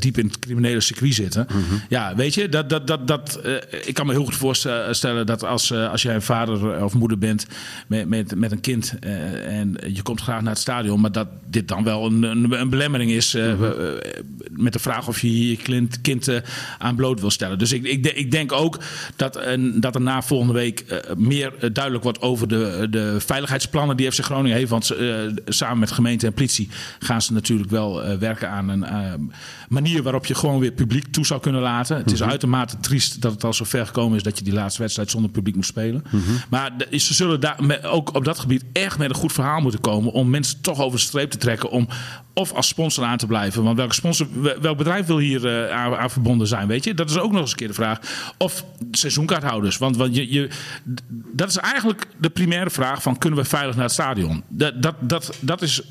diep in het criminele circuit zitten. Mhm. Ja, weet je, dat, dat, dat, dat, ik kan me heel goed voorstellen dat als, als jij een vader of moeder bent met, met, met een kind en je komt graag naar het stadion, maar dat dit dan wel een, een, een belemmering is Mhm. met de vraag of je je kind, kind aan bloot wil stellen. Dus ik, ik, ik denk ook dat, eh, dat er na volgende week eh, meer eh, duidelijk wordt over de, de veiligheidsplannen die FC Groningen heeft. Want samen met gemeente en politie gaan ze natuurlijk wel werken aan een manier waarop je gewoon weer publiek toe zou kunnen laten. Het is uitermate triest dat het al zo ver gekomen is dat je die laatste wedstrijd zonder publiek moet spelen. Maar de- ze zullen daar ook op dat gebied echt met een goed verhaal moeten komen om mensen toch over de streep te trekken om of als sponsor aan te blijven. Want welke sponsor, welk bedrijf wil hier aan, aan verbonden zijn, weet je? Dat is ook nog eens een keer de vraag. Of seizoenkaarthouders. Want, want je, je, dat is eigenlijk de primaire vraag van kunnen we veilig naar het stadion? Dat, dat, dat, dat is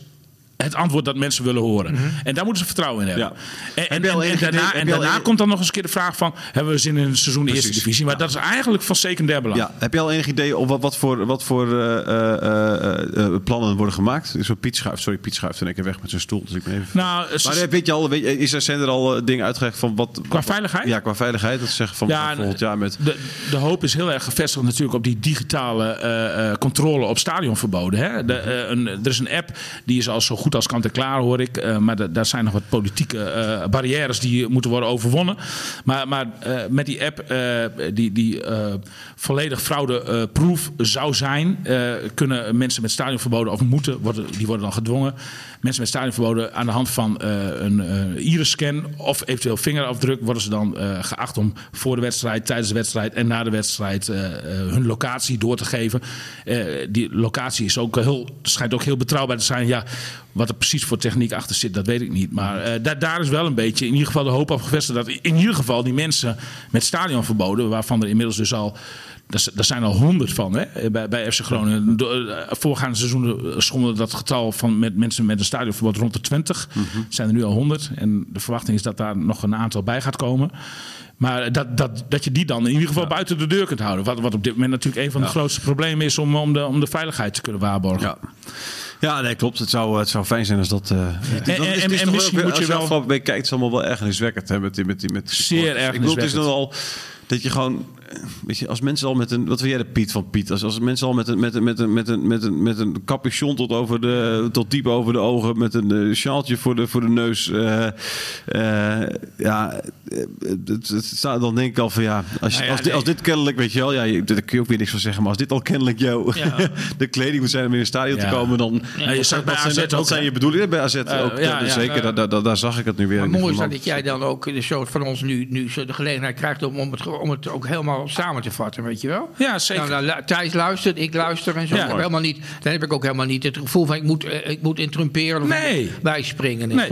het antwoord dat mensen willen horen. En daar moeten ze vertrouwen in hebben. Ja. En, en, en daarna, en daarna enig- komt dan nog eens een keer de vraag van... hebben we zin in een seizoen eerste Precies. divisie? Maar dat is eigenlijk van secundair belang. Ja, heb je al enig idee op wat, wat voor, wat voor eh, eh, eh, eh, plannen worden gemaakt? Zo Piet schuift, sorry, Piet schuift in één keer weg met zijn stoel. Dus ik ben even... Nou, maar weet je al, weet je, is er, zijn er al dingen uitgelegd van wat... Qua veiligheid? Ja, qua veiligheid. Dat ze zeggen van Ja, volgend jaar met... De, de hoop is heel erg gevestigd natuurlijk op die digitale eh, eh, controle op stadionverboden. Hè? De, een, er is een app die is al zo goed als kant en klaar hoor ik. Eh, maar da- daar zijn nog wat politieke eh, barrières die moeten worden overwonnen. Maar, maar eh, met die app die, die volledig fraudeproof zou zijn, kunnen mensen met stadionverboden of moeten, worden, die worden dan gedwongen. Mensen met stadionverboden aan de hand van een iris-scan of eventueel vingerafdruk worden ze dan geacht om voor de wedstrijd, tijdens de wedstrijd en na de wedstrijd hun locatie door te geven. Die locatie is ook heel, schijnt ook heel betrouwbaar te zijn. Ja, wat er precies voor techniek achter zit, dat weet ik niet. Maar eh, daar, daar is wel een beetje in ieder geval de hoop op gevestigd dat in ieder geval die mensen met stadionverboden, waarvan er inmiddels dus al daar daar zijn al honderd van hè, bij, bij FC Groningen. Eh, voorgaande seizoenen schommelde dat getal van met mensen met een stadionverbod rond de 20. zijn er nu al 100. En de verwachting is dat daar nog een aantal bij gaat komen. Maar dat, dat, dat je die dan in ieder geval buiten de deur kunt houden. Wat, wat op dit moment natuurlijk een van de grootste problemen is om, om, de, om de veiligheid te kunnen waarborgen. Ja. Ja, nee, klopt. Het zou, het zou fijn zijn als dat. het- en- dat is- en- is en misschien ook- moet je als wel- afgelopen week kijkt, is het allemaal wel ergerniswekkend. Hè, met, die- met, die- met, die Zeer supporters. Ik bedoel, het is dan al dat je gewoon. Weet je, als mensen al met een. Wat wil jij de Piet van Piet? Als, als mensen al met een, met een, met een, met een, met een, met een capuchon tot, over de, tot diep over de ogen. Met een eh, sjaaltje voor de, voor de neus. eh, eh, ja, eh, het, het staat, dan denk ik al van ja. Als, je, Nou ja, als, dit, als dit kennelijk, weet je wel. Ja, je, daar kun je ook weer niks van zeggen. Maar als dit al kennelijk jouw Ja. de kleding moet zijn om in een stadion Ja. te komen. Dan. Ja, je zag bij wat zijn, wat zijn je bedoelingen bij AZ Eh, ook? ja, dat- ja. zeker, daar, daar, daar, daar zag ik het nu weer. Maar in mooi is dat jij dan ook de soort van ons nu, nu zo de gelegenheid krijgt om, om, het, om het ook helemaal samen te vatten, weet je wel? Ja, zeker. Nou, nou, Thijs luistert, ik luister en zo. Ja. Ik heb helemaal niet, dan heb ik ook helemaal niet het gevoel van ik moet, eh, ik moet intrumperen of Nee. bijspringen. en Nee,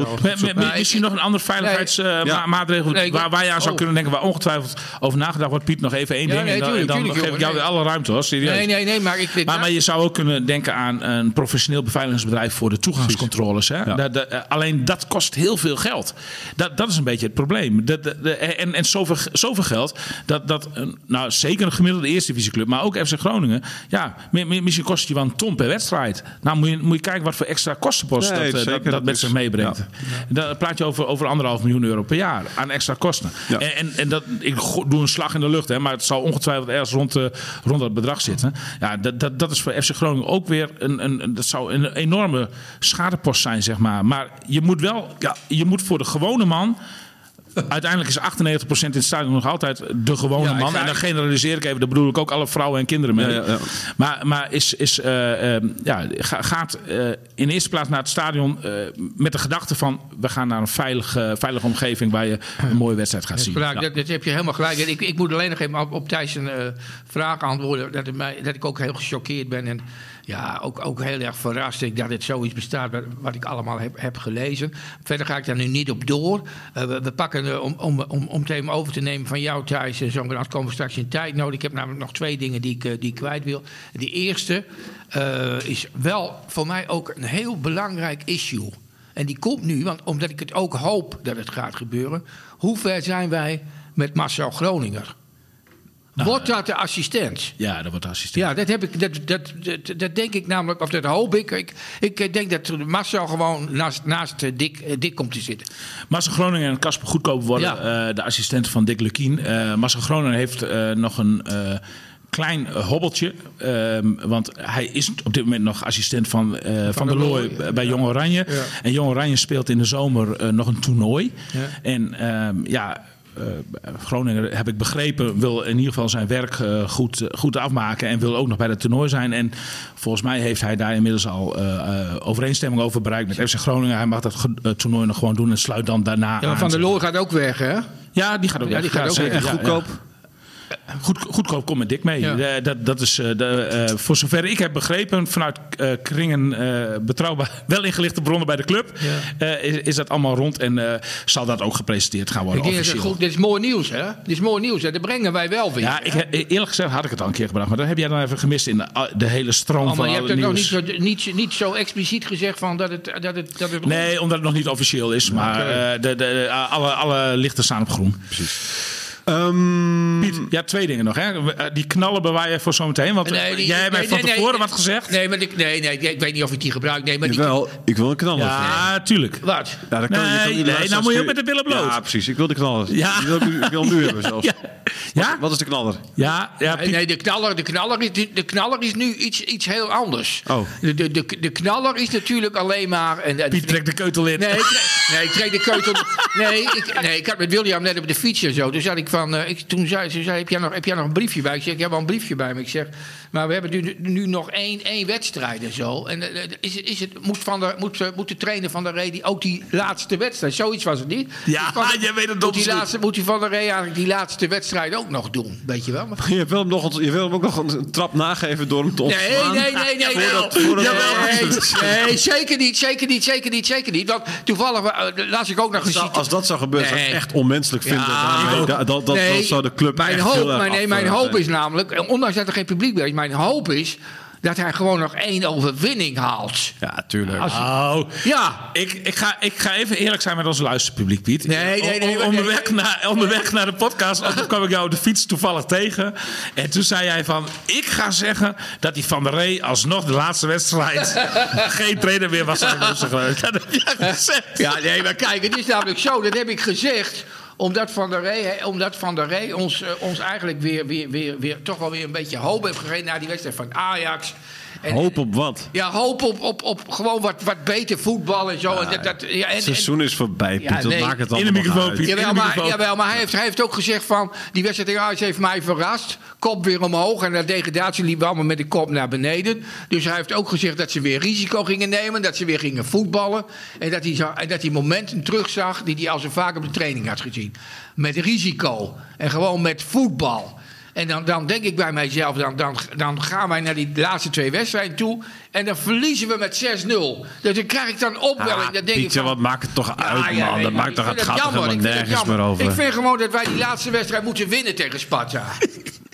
misschien nog een andere veiligheidsmaatregel Nee, waar, waar je aan zou oh. kunnen denken, waar ongetwijfeld over nagedacht wordt. Piet, nog even één Ja, ding nee, en dan, tuurlijk, en dan tuurlijk, geef ik jou weer alle ruimte hoor, serieus. Nee, nee, nee, maar ik Maar, maar je zou ook kunnen denken aan een professioneel beveiligingsbedrijf voor de toegangscontroles. Hè? Ja. Dat- dat- eh, alleen dat kost heel veel geld. Dat, dat is een beetje het probleem. Dat, de- en en zoveel, zoveel geld dat, dat nou, zeker een gemiddelde eerste divisieclub, maar ook FC Groningen. Ja, mi- mi- misschien kost het je wel een ton per wedstrijd. Nou moet je, moet je kijken wat voor extra kostenpost Nee, dat, eh, dat, dat dat met zich meebrengt. Dan praat je over, over anderhalf miljoen euro per jaar aan extra kosten. Ja. En, en, en dat, ik doe een slag in de lucht, hè, maar het zal ongetwijfeld ergens rond, eh, rond dat bedrag zitten. Ja, dat, dat, dat is voor FC Groningen ook weer een, een, een- dat zou een enorme schadepost zijn, zeg maar. Maar je moet wel, ja, je moet voor de gewone man. Uiteindelijk is 98% in het stadion nog altijd de gewone Ja, man. ga- En dan generaliseer ik even, daar bedoel ik ook alle vrouwen en kinderen mee. Ja, ja, ja. Maar, maar is, is, eh, eh, ja, ga- gaat eh, in eerste plaats naar het stadion eh, met de gedachte van... we gaan naar een veilige, veilige omgeving waar je een mooie wedstrijd gaat zien. Dat, dat heb je helemaal gelijk. Ik, ik moet alleen nog even op, op Thijs een vraag antwoorden. Dat, het mij, dat ik ook heel gechoqueerd ben. En ja, ook, ook heel erg verrast ik dat het zoiets bestaat. Wat, ik allemaal heb, heb gelezen. Verder ga ik daar nu niet op door. Eh, we, pakken eh, om, om, om, om het over te nemen van jou Thijs. En zo dan komen we straks in tijd nodig. Ik heb namelijk nog twee dingen die ik, eh, die kwijt wil. De eerste eh, is wel voor mij ook een heel belangrijk issue. En die komt nu, want omdat ik het ook hoop dat het gaat gebeuren. Hoe ver zijn wij met Marcel Groninger? Wordt dat de assistent? Ja, dat wordt assistent. Ja, dat, heb ik, dat, dat, dat, dat denk ik namelijk, of dat hoop ik. Ik, ik eh, denk dat Marcel gewoon naast, naast eh, Dick, eh, Dick komt te zitten. Marcel Groningen en Casper Goedkoop worden Ja. eh, de assistenten van Dick Lukien. Eh Marcel Groningen heeft eh, nog een eh, klein eh, hobbeltje. ehm, want hij is op dit moment nog assistent van, eh, van, der der Looy bij ja. Jong Oranje. Ja. En Jong Oranje speelt in de zomer eh, nog een toernooi. En ehm, ja... Groningen, heb ik begrepen, wil in ieder geval zijn werk eh, goed, eh, goed afmaken. En wil ook nog bij het toernooi zijn. En volgens mij heeft hij daar inmiddels al eh, eh, overeenstemming over bereikt met FC Groningen. Hij mag dat eh, toernooi nog gewoon doen en sluit dan daarna Ja, maar aan. Van der Loor gaat ook weg, hè? Ja, die gaat ook Ja, die weg. gaat ook zeker. weg. Ja, En ja. Goed, goedkoop komt met dik mee. Ja. Eh, dat, dat is, eh, de, eh, voor zover ik heb begrepen vanuit eh, kringen eh, betrouwbaar, wel ingelichte bronnen bij de club, eh, is, is dat allemaal rond en eh, zal dat ook gepresenteerd gaan worden Ik denk dat het officieel. goed, dit is mooi nieuws, hè? Dit is mooi nieuws, hè? Dat brengen wij wel weer. Ja, ik, eerlijk gezegd had ik het al een keer gebracht, maar dat heb jij dan even gemist in de, de hele stroom Oh, maar van je hebt alle het nog niet nieuws. zo, niet, niet zo expliciet gezegd van dat het, dat het, dat het Nee, omdat het nog niet officieel is, maar eh, de, de, alle, alle lichten staan op groen. Ehm, Piet, ja, twee dingen nog. Hè? Eh, Die knallen bewaar je voor zometeen. Want Nee, die- jij hebt mij nee, van nee, tevoren nee. wat gezegd. Nee, maar ik, nee, nee, ik weet niet of ik die gebruik. Nee, maar die, Jawel, ik wil een knaller. Ja, tuurlijk. Wat? Ja, dan kan je- Nee, kan je de nee, nou moet je ook met de billen bloot. Ja, precies. Ik wil de knaller. Ja. Die wil ik, nu- ik wil hem nu hebben zelfs. Ja? Ja? Wat is de knaller? Ja, ja, Nee, Piet- nee, de knaller, de, knaller is, de knaller is nu iets, iets heel anders. Oh. De, de, de, de knaller is natuurlijk alleen maar... En, en- Piet trekt de keutel in. Nee, ik trek, nee, ik trek de keutel. Nee ik, nee, ik had met William net op de fiets en zo. Zei ik van. eh, ik, toen zei ze: zei, heb, jij nog, heb jij nog een briefje bij? Ik zeg: Ik heb wel een briefje bij me. Ik zeg: Maar we hebben nu, nu nog één, één wedstrijd en zo. En eh, is, het- is het, moet, van de, moet, eh, moet de trainer van de Ree ook die laatste wedstrijd? Zoiets was het niet. Ja, jij weet het moet die, laatste, moet die van de Ree eigenlijk die laatste wedstrijd ook nog doen? Weet je wel? Maar- Je wil hem, nog, een- je wil hem ook nog een trap nageven door hem te Nee, ontslaan. nee, nee, nee. Nee. voordat- nee, nee, zeker niet, zeker niet, zeker niet, zeker niet. Want toevallig eh, las ik ook nog een Zou- cita- Als dat zou gebeuren, zou ik echt onmenselijk vinden. Ja. Daarmee. Da- dat, dat, Nee, dat zou de club Mijn echt hoop, heel erg mijn, nee, mijn hoop is namelijk, ondanks dat er geen publiek bij is, mijn hoop is dat hij gewoon nog één overwinning haalt. Ja, tuurlijk. Als- Oh. Ja. Ik, ik, ga, ik ga even eerlijk zijn met ons luisterpubliek, Piet. Nee, nee, nee, nee, onderweg, nee. Naar, onderweg naar de podcast toen kwam ik jou op de fiets toevallig tegen. En toen zei jij van... Ik ga zeggen dat die Van der Rey alsnog de laatste wedstrijd... geen trainer meer was. Dat heb jij gezegd. Ja, nee, maar kijk, het is namelijk zo, dat heb ik gezegd omdat Van der Rey, hè, omdat Van der Rey ons, eh, ons eigenlijk weer, weer, weer, weer, toch wel weer een beetje hoop heeft gegeven na die wedstrijd van Ajax. En, Hoop op wat? Ja, hoop op, op, op gewoon wat, wat beter voetbal en zo. en dat, dat, ja, en, Het en- seizoen is voorbij, Piet. Ja, Dat maakt het In de allemaal microfoon. Piet. Jawel, maar, jawel, maar hij heeft, hij heeft ook gezegd van... die wedstrijd tegen Ajax heeft mij verrast. Kop weer omhoog en de degradatie liep allemaal met de kop naar beneden. Dus hij heeft ook gezegd dat ze weer risico gingen nemen. Dat ze weer gingen voetballen. En dat hij, zag, en dat hij momenten terugzag die hij al zo vaak op de training had gezien. Met risico en gewoon met voetbal. En dan, dan denk ik bij mijzelf, dan, dan, dan gaan wij naar die laatste twee wedstrijden toe. En dan verliezen we met 6-0. Dus dan krijg ik dan opwelling. Ah, dan denk ik Pietje, van, wat maakt het toch uit, ja, man? dat maakt toch het gaat helemaal nergens meer over. Ik vind gewoon dat wij die laatste wedstrijd moeten winnen tegen Sparta.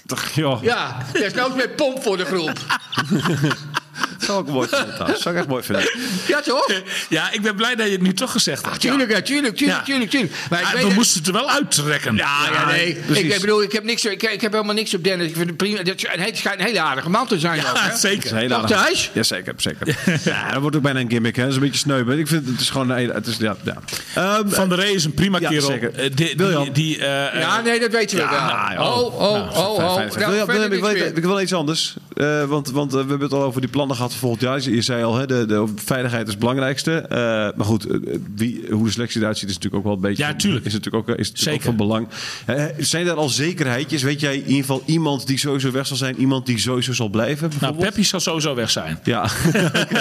Toch, joh, Ja, desnoods met pomp voor de groep. dat zou ik mooi vinden. trouwens. Zou ik echt mooi vinden. Ja, toch? Ja, ik ben blij dat je het nu toch gezegd hebt. Tuurlijk, ja, tuurlijk, tuurlijk, Ja. tuurlijk, tuurlijk. Maar ik Ah, weet we dat- moesten het er wel uittrekken. Ja, ja, nee. precies. Ik, ik bedoel, ik heb, niks, ik, ik heb helemaal niks op Dennis. Ik vind het prima. Dat een- Het schijnt een hele aardige man te zijn ook, hè? Het is zeker. heel Toch, aardig. Thijs? Ja, zeker, zeker. ja, dat wordt ook bijna een gimmick, hè. Dat is een beetje sneu. maar Ik vind het is gewoon... een hele- Het is, ja, ja. Ehm, Van der Rey is een prima Ja, kerel. zeker. Eh, die, William. die, die, eh, Ja, nee, dat weten we wel. ja, oh, oh, oh, Fijn, oh. fijn, Daar fijn. William, verder William, ik, niks wil, meer. ik wil iets anders. Eh, want want eh, we hebben het al over die plannen gehad voor volgend jaar. Je, je zei al, hè, de, de veiligheid is het belangrijkste. Eh, maar goed, wie, hoe de selectie eruit ziet is natuurlijk ook wel een beetje... Ja, tuurlijk. Is natuurlijk ook, is natuurlijk ook van belang. Eh, zijn er al zekerheidjes? Weet jij in ieder geval iemand die sowieso weg zal zijn? Iemand die sowieso zal blijven? nou? Peppi zal sowieso weg zijn. Ja,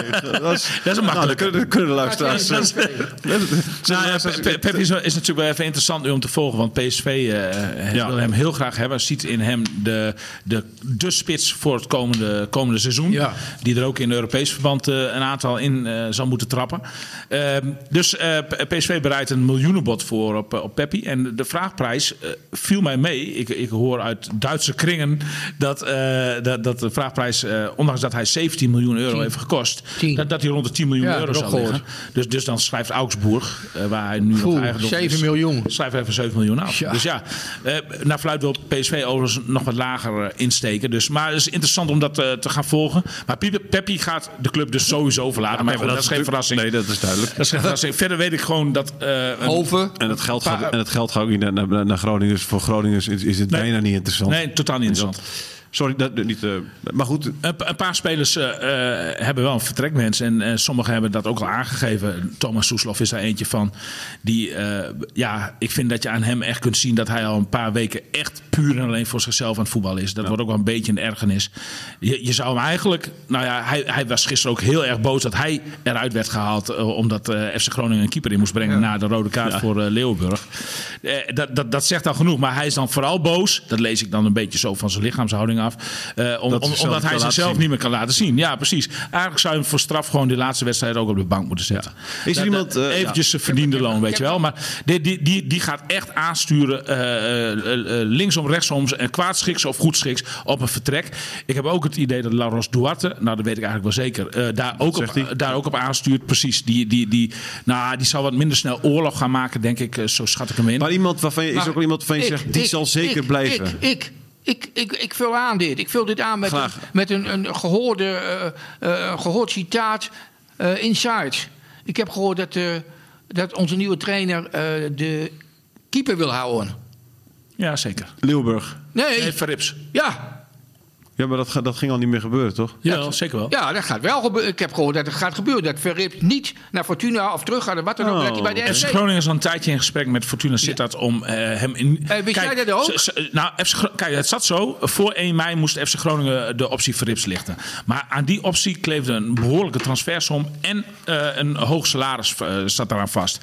dat is, Dat is een nou, makkelijke. kunnen, dan kunnen de luisteraars... Ja, eh, Nou ja, is, is natuurlijk wel even interessant nu om te volgen. Want PSV eh, Ja. wil hem heel graag hebben. Ziet in hem de, de, de spits voor het komende, komende seizoen. Ja. Die er ook in Europees verband eh, een aantal in eh, zal moeten trappen. Ehm, dus eh, PSV bereidt een miljoenenbod voor op, op Peppi. En de vraagprijs viel mij mee. Ik, ik hoor uit Duitse kringen dat, dat, dat de vraagprijs, ondanks dat hij 17 miljoen euro heeft gekost, dat, dat hij rond de 10 miljoen Ja, euro ook liggen. Dus, dus dan schrijft Augsburg, waar hij nu eigendom 7 is, miljoen. Schrijft even 7 miljoen af. Ja. Dus ja, naar fluit wil PSV overigens nog wat lager insteken. Dus, maar het is interessant om dat eh, te gaan volgen. Maar Peppi, gaat de club dus sowieso verlaten. maar goed, dat, is geen verrassing. Nee, dat is duidelijk. Dat is geen verrassing. Verder weet ik gewoon dat... eh, Hoven. En het geld gaat, en het geld gaat ook niet naar, naar, naar Groningen. Dus voor Groningen is, is het Nee. bijna niet interessant. Nee, totaal niet interessant. Sorry, dat, niet, eh, maar goed. Een, pa- een paar spelers eh, eh, hebben wel een vertrekwens. En sommigen hebben dat ook al aangegeven. Thomas Soeslof is daar eentje van. Die, ja, ik vind dat je aan hem echt kunt zien dat hij al een paar weken echt puur en alleen voor zichzelf aan het voetballen is. Dat wordt ook wel een beetje een ergernis. Je, je zou hem eigenlijk. Nou ja, hij, hij was gisteren ook heel erg boos dat hij eruit werd gehaald. eh, omdat FC Groningen een keeper in moest brengen na de rode kaart voor Leeuwenburg. Dat, dat, dat zegt al genoeg. Maar hij is dan vooral boos. Dat lees ik dan een beetje zo van zijn lichaamshouding af. eh, om, om- omdat hij zichzelf niet meer kan laten zien. Ja, precies. Eigenlijk zou je hem voor straf gewoon die laatste wedstrijd ook op de bank moeten zetten. Is er Dat- iemand, eh, eventjes zijn verdiende loon, weet je wel. Maar die, die, die, die gaat echt aansturen eh, eh, eh, linksom, rechtsom, en kwaadschiks of goedschiks op een vertrek. Ik heb ook het idee dat Laros Duarte, nou dat weet ik eigenlijk wel zeker, eh, daar, ook op, daar ook op aanstuurt. Precies. Die, die, die, nou, die zal wat minder snel oorlog gaan maken, denk ik. eh, Zo schat ik hem in. Maar iemand waarvan je, is Maar ook iemand waarvan je ik- zegt, die ik- zal zeker ik- blijven. Ik, ik, ik, ik, ik vul aan dit. Ik vul dit aan met, een, met een, een gehoorde, eh, eh, gehoord citaat eh inside. Ik heb gehoord dat, eh, dat onze nieuwe trainer eh, de keeper wil houden. Ja, zeker. Leeuwburg. Nee, Nee, Verrips. ja, Ja, maar dat, dat ging al niet meer gebeuren, toch? Ja, zeker wel. ja, dat gaat wel gebeuren. Ik heb gehoord dat het gaat gebeuren. Dat Verrips niet naar Fortuna of terug gaat. of Wat dan ook. Oh. Dat hij bij de FC FC... Groningen is al een tijdje in gesprek met Fortuna Sittard om eh, hem in. Eh, wist jij dat ook? ze- nou, FC kijk, het zat zo. Voor 1 mei moest FC Groningen de optie Verrips lichten. Maar aan die optie kleefde een behoorlijke transfersom en eh, een hoog salaris eh, zat daaraan vast.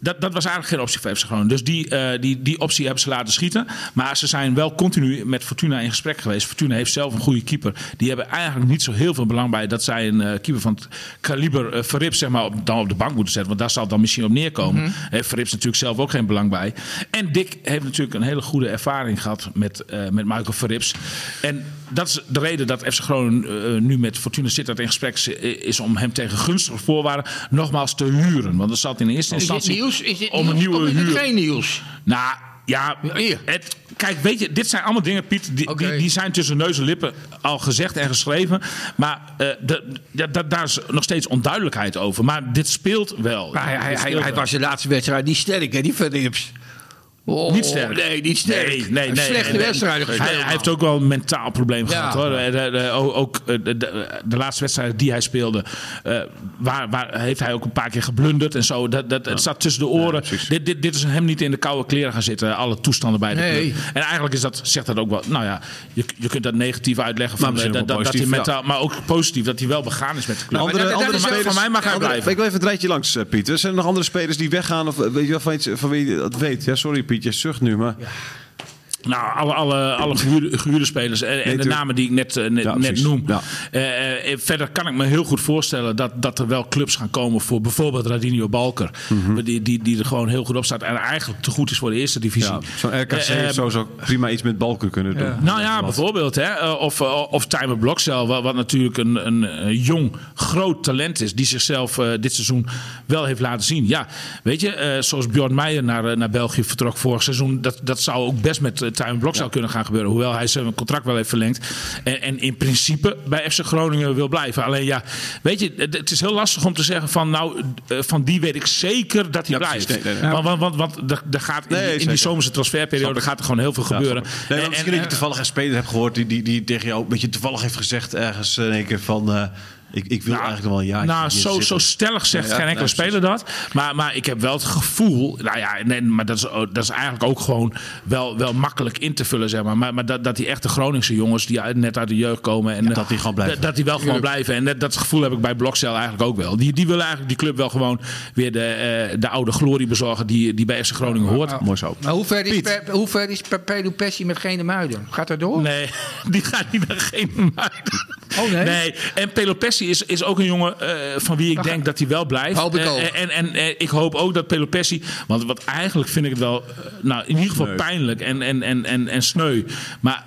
Dat, dat was eigenlijk geen optie voor FC Groningen. Dus die, eh, die, die optie hebben ze laten schieten. Maar ze zijn wel continu met Fortuna in gesprek geweest. Fortuna heeft zelf een goede keeper. Die hebben eigenlijk niet zo heel veel belang bij dat zij een eh, keeper van het kaliber uh, Verrips zeg maar, op, dan op de bank moeten zetten. Want daar zal het dan misschien op neerkomen. Mhm. Heeft Verrips natuurlijk zelf ook geen belang bij. En Dick heeft natuurlijk een hele goede ervaring gehad met, eh, met Michael Verrips. En dat is de reden dat FC Groningen eh, nu met Fortuna Sittard in gesprek is, is om hem tegen gunstige voorwaarden nogmaals te huren. Want dat zat in eerste instantie nieuws? Is om een nieuws? nieuwe huur. geen nieuws? Nou ja, het, kijk, weet je, dit zijn allemaal dingen, Piet, die, die, die zijn tussen neus en lippen al gezegd en geschreven. Maar eh, de, daar is nog steeds onduidelijkheid over. Maar dit speelt wel. Maar hij, hij, Dit hij, speelt hij wel. was de laatste wedstrijd niet sterk, hè, die Verrips. Oh, Niet sterk. Nee, niet sterk. Nee, nee, nee, Een slechte nee, wedstrijden Hij, gespeeld. hij heeft ook wel een mentaal probleem Ja. gehad hoor. De- de- de- ook eh, de, de, de laatste wedstrijd die hij speelde, eh, waar, waar heeft hij ook een paar keer geblunderd en zo. Dat, dat, Het zat tussen de oren. dit, dit, dit is hem niet in de koude kleren gaan zitten, alle toestanden bij de Nee. club. En eigenlijk is dat, zegt dat ook wel. Nou ja, je, je kunt dat negatief uitleggen van eh, dat, dat, dat hij mentaal, maar ook positief dat hij wel begaan is met de club. Nou, Andere, is spelers, van mij mag hij andere- blijven. Ik wil even het rijtje langs, Pieter. Zijn er nog andere spelers die weggaan? Of weet je wel van, iets, van wie je dat weet? Ja, sorry Piet, je zucht nu, maar... Nou, alle, alle, alle gehuurde, gehuurde spelers en, en de namen die ik net, eh, net, Ja, net precies. noem. Ja. Eh, eh, verder kan ik me heel goed voorstellen dat, dat er wel clubs gaan komen voor bijvoorbeeld Radinio Balker. Mhm. die, die, die er gewoon heel goed op staat en eigenlijk te goed is voor de eerste divisie. Ja, Zo'n RKC Eh, heeft sowieso prima iets met balken kunnen doen. nou ja, bijvoorbeeld. Hè? Of, of Timer Blokcel, wat, wat natuurlijk een, een, jong, groot talent is. Die zichzelf dit seizoen wel heeft laten zien. Ja, weet je, zoals Bjorn Meijer naar, naar België vertrok vorig seizoen. Dat, dat zou ook best met uh, Timer Blokcel kunnen gaan gebeuren. Hoewel hij zijn contract wel heeft verlengd. En, en in principe bij FC Groningen wil blijven. Alleen ja, weet je, het, het is heel lastig om te zeggen van nou, eh, van die weet ik zeker dat hij Ja, blijft. Nee, nee, nee. Want, want, want, want er, er gaat in, die- in die zomerse transferperiode gaat er gewoon heel veel gebeuren. Nee, En- misschien en- dat je toevallig een speler hebt gehoord die, die, die tegen jou een beetje toevallig heeft gezegd ergens in één keer van... eh, ik, ik wil eigenlijk nog wel een jaar Nou, zo, zo stellig zegt Ja, geen ja, enkele speler dat. Maar, maar ik heb wel het gevoel. Nou ja, nee, maar dat is, dat is eigenlijk ook gewoon wel, wel makkelijk in te vullen, zeg maar. Maar, maar dat, dat die echte Groningse jongens die net uit de jeugd komen. En, dat die gewoon blijven. Dat, die wel gewoon blijven. En dat, dat gevoel heb ik bij Blokcel eigenlijk ook wel. Die, die willen eigenlijk die club wel gewoon weer de, eh, de oude glorie bezorgen die, die bij FC Groningen hoort. Mooi zo. Maar hoe ver is, Piet. Pe- hoe ver is Pe- Pedro Pessi met Gene Muiden? Gaat dat door? Nee, die gaat niet naar geen muiden. Oh, nee? Nee, en Pelopessi is, is ook een jongen eh, van wie ik denk dat hij wel blijft. Hoop ik Eh, ook. En, en, en ik hoop ook dat Pelopessi... Want wat eigenlijk vind ik het wel... eh, nou, in ieder geval pijnlijk en, en, en, en, en sneu. Maar...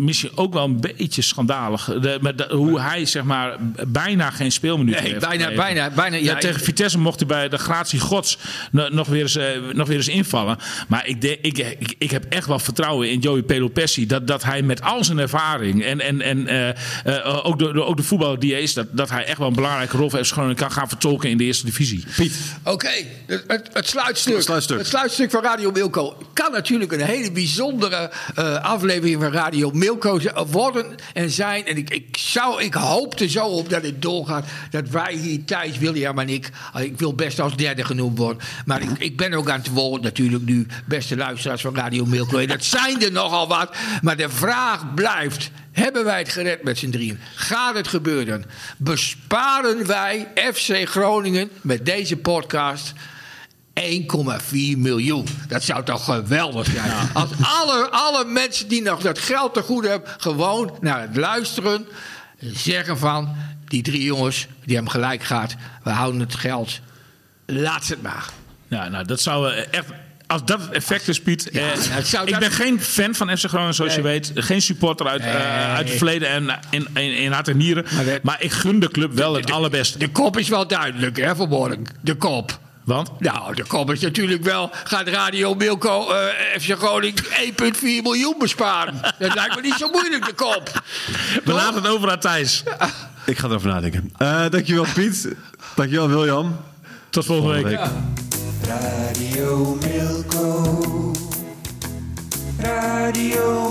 Misschien ook wel een beetje schandalig. De, met de- hoe hij zeg maar bijna geen speelminuten Nee, heeft bijna, bijna, bijna. Ja, Ja, tegen Vitesse mocht hij bij de gratie gods no- nog weer eens, eh, nog weer eens invallen. Maar ik, denk, ik, ik, ik heb echt wel vertrouwen in Joey Pelopessi. Dat, dat hij met al zijn ervaring en, en, en eh, eh, ook, de, de- ook de voetballer die hij is... Dat, dat hij echt wel een belangrijke rol heeft gewoon kan gaan vertolken in de eerste divisie. Piet. Oké, het, het, het sluitstuk. Het sluitstuk. Het sluitstuk van Radio Milko kan natuurlijk een hele bijzondere eh, aflevering van Radio Milko Milko z- worden en zijn. En ik, ik, zou, ik hoop er zo op dat het doorgaat. Dat wij hier, Thijs, William en ik. eh, Ik wil best als derde genoemd worden. Maar ik, ik ben ook aan het woord natuurlijk nu. Beste luisteraars van Radio Milko. Dat zijn er nogal wat. Maar de vraag blijft. Hebben wij het gered met z'n drieën? Gaat het gebeuren? Besparen wij FC Groningen met deze podcast 1,4 miljoen. Dat zou toch geweldig zijn. Als alle, alle mensen die nog dat geld te goed hebben... gewoon naar het luisteren zeggen van... die drie jongens, die hebben gelijk gehad. We houden het geld. Laat ze het maar. Ja, nou, dat zou eh, echt. Als dat het effect is, Piet. Ja, eh, zou ik ben geen fan van FC Groningen, zoals je weet. Geen supporter uit, eh, uit het verleden en in, in, in hart en nieren. Maar ik gun de club wel het allerbeste. De kop is wel duidelijk, hè, vanmorgen. De kop. Want? Nou, de kop is natuurlijk wel... gaat Radio Milko eh FC Groningen 1,4 miljoen besparen. Dat lijkt me niet zo moeilijk, de kop. We laten het over aan Thijs. Ik ga erover nadenken. Eh, dankjewel Piet. Dankjewel William. Tot volgende week. Volgende week. Radio Milko. Radio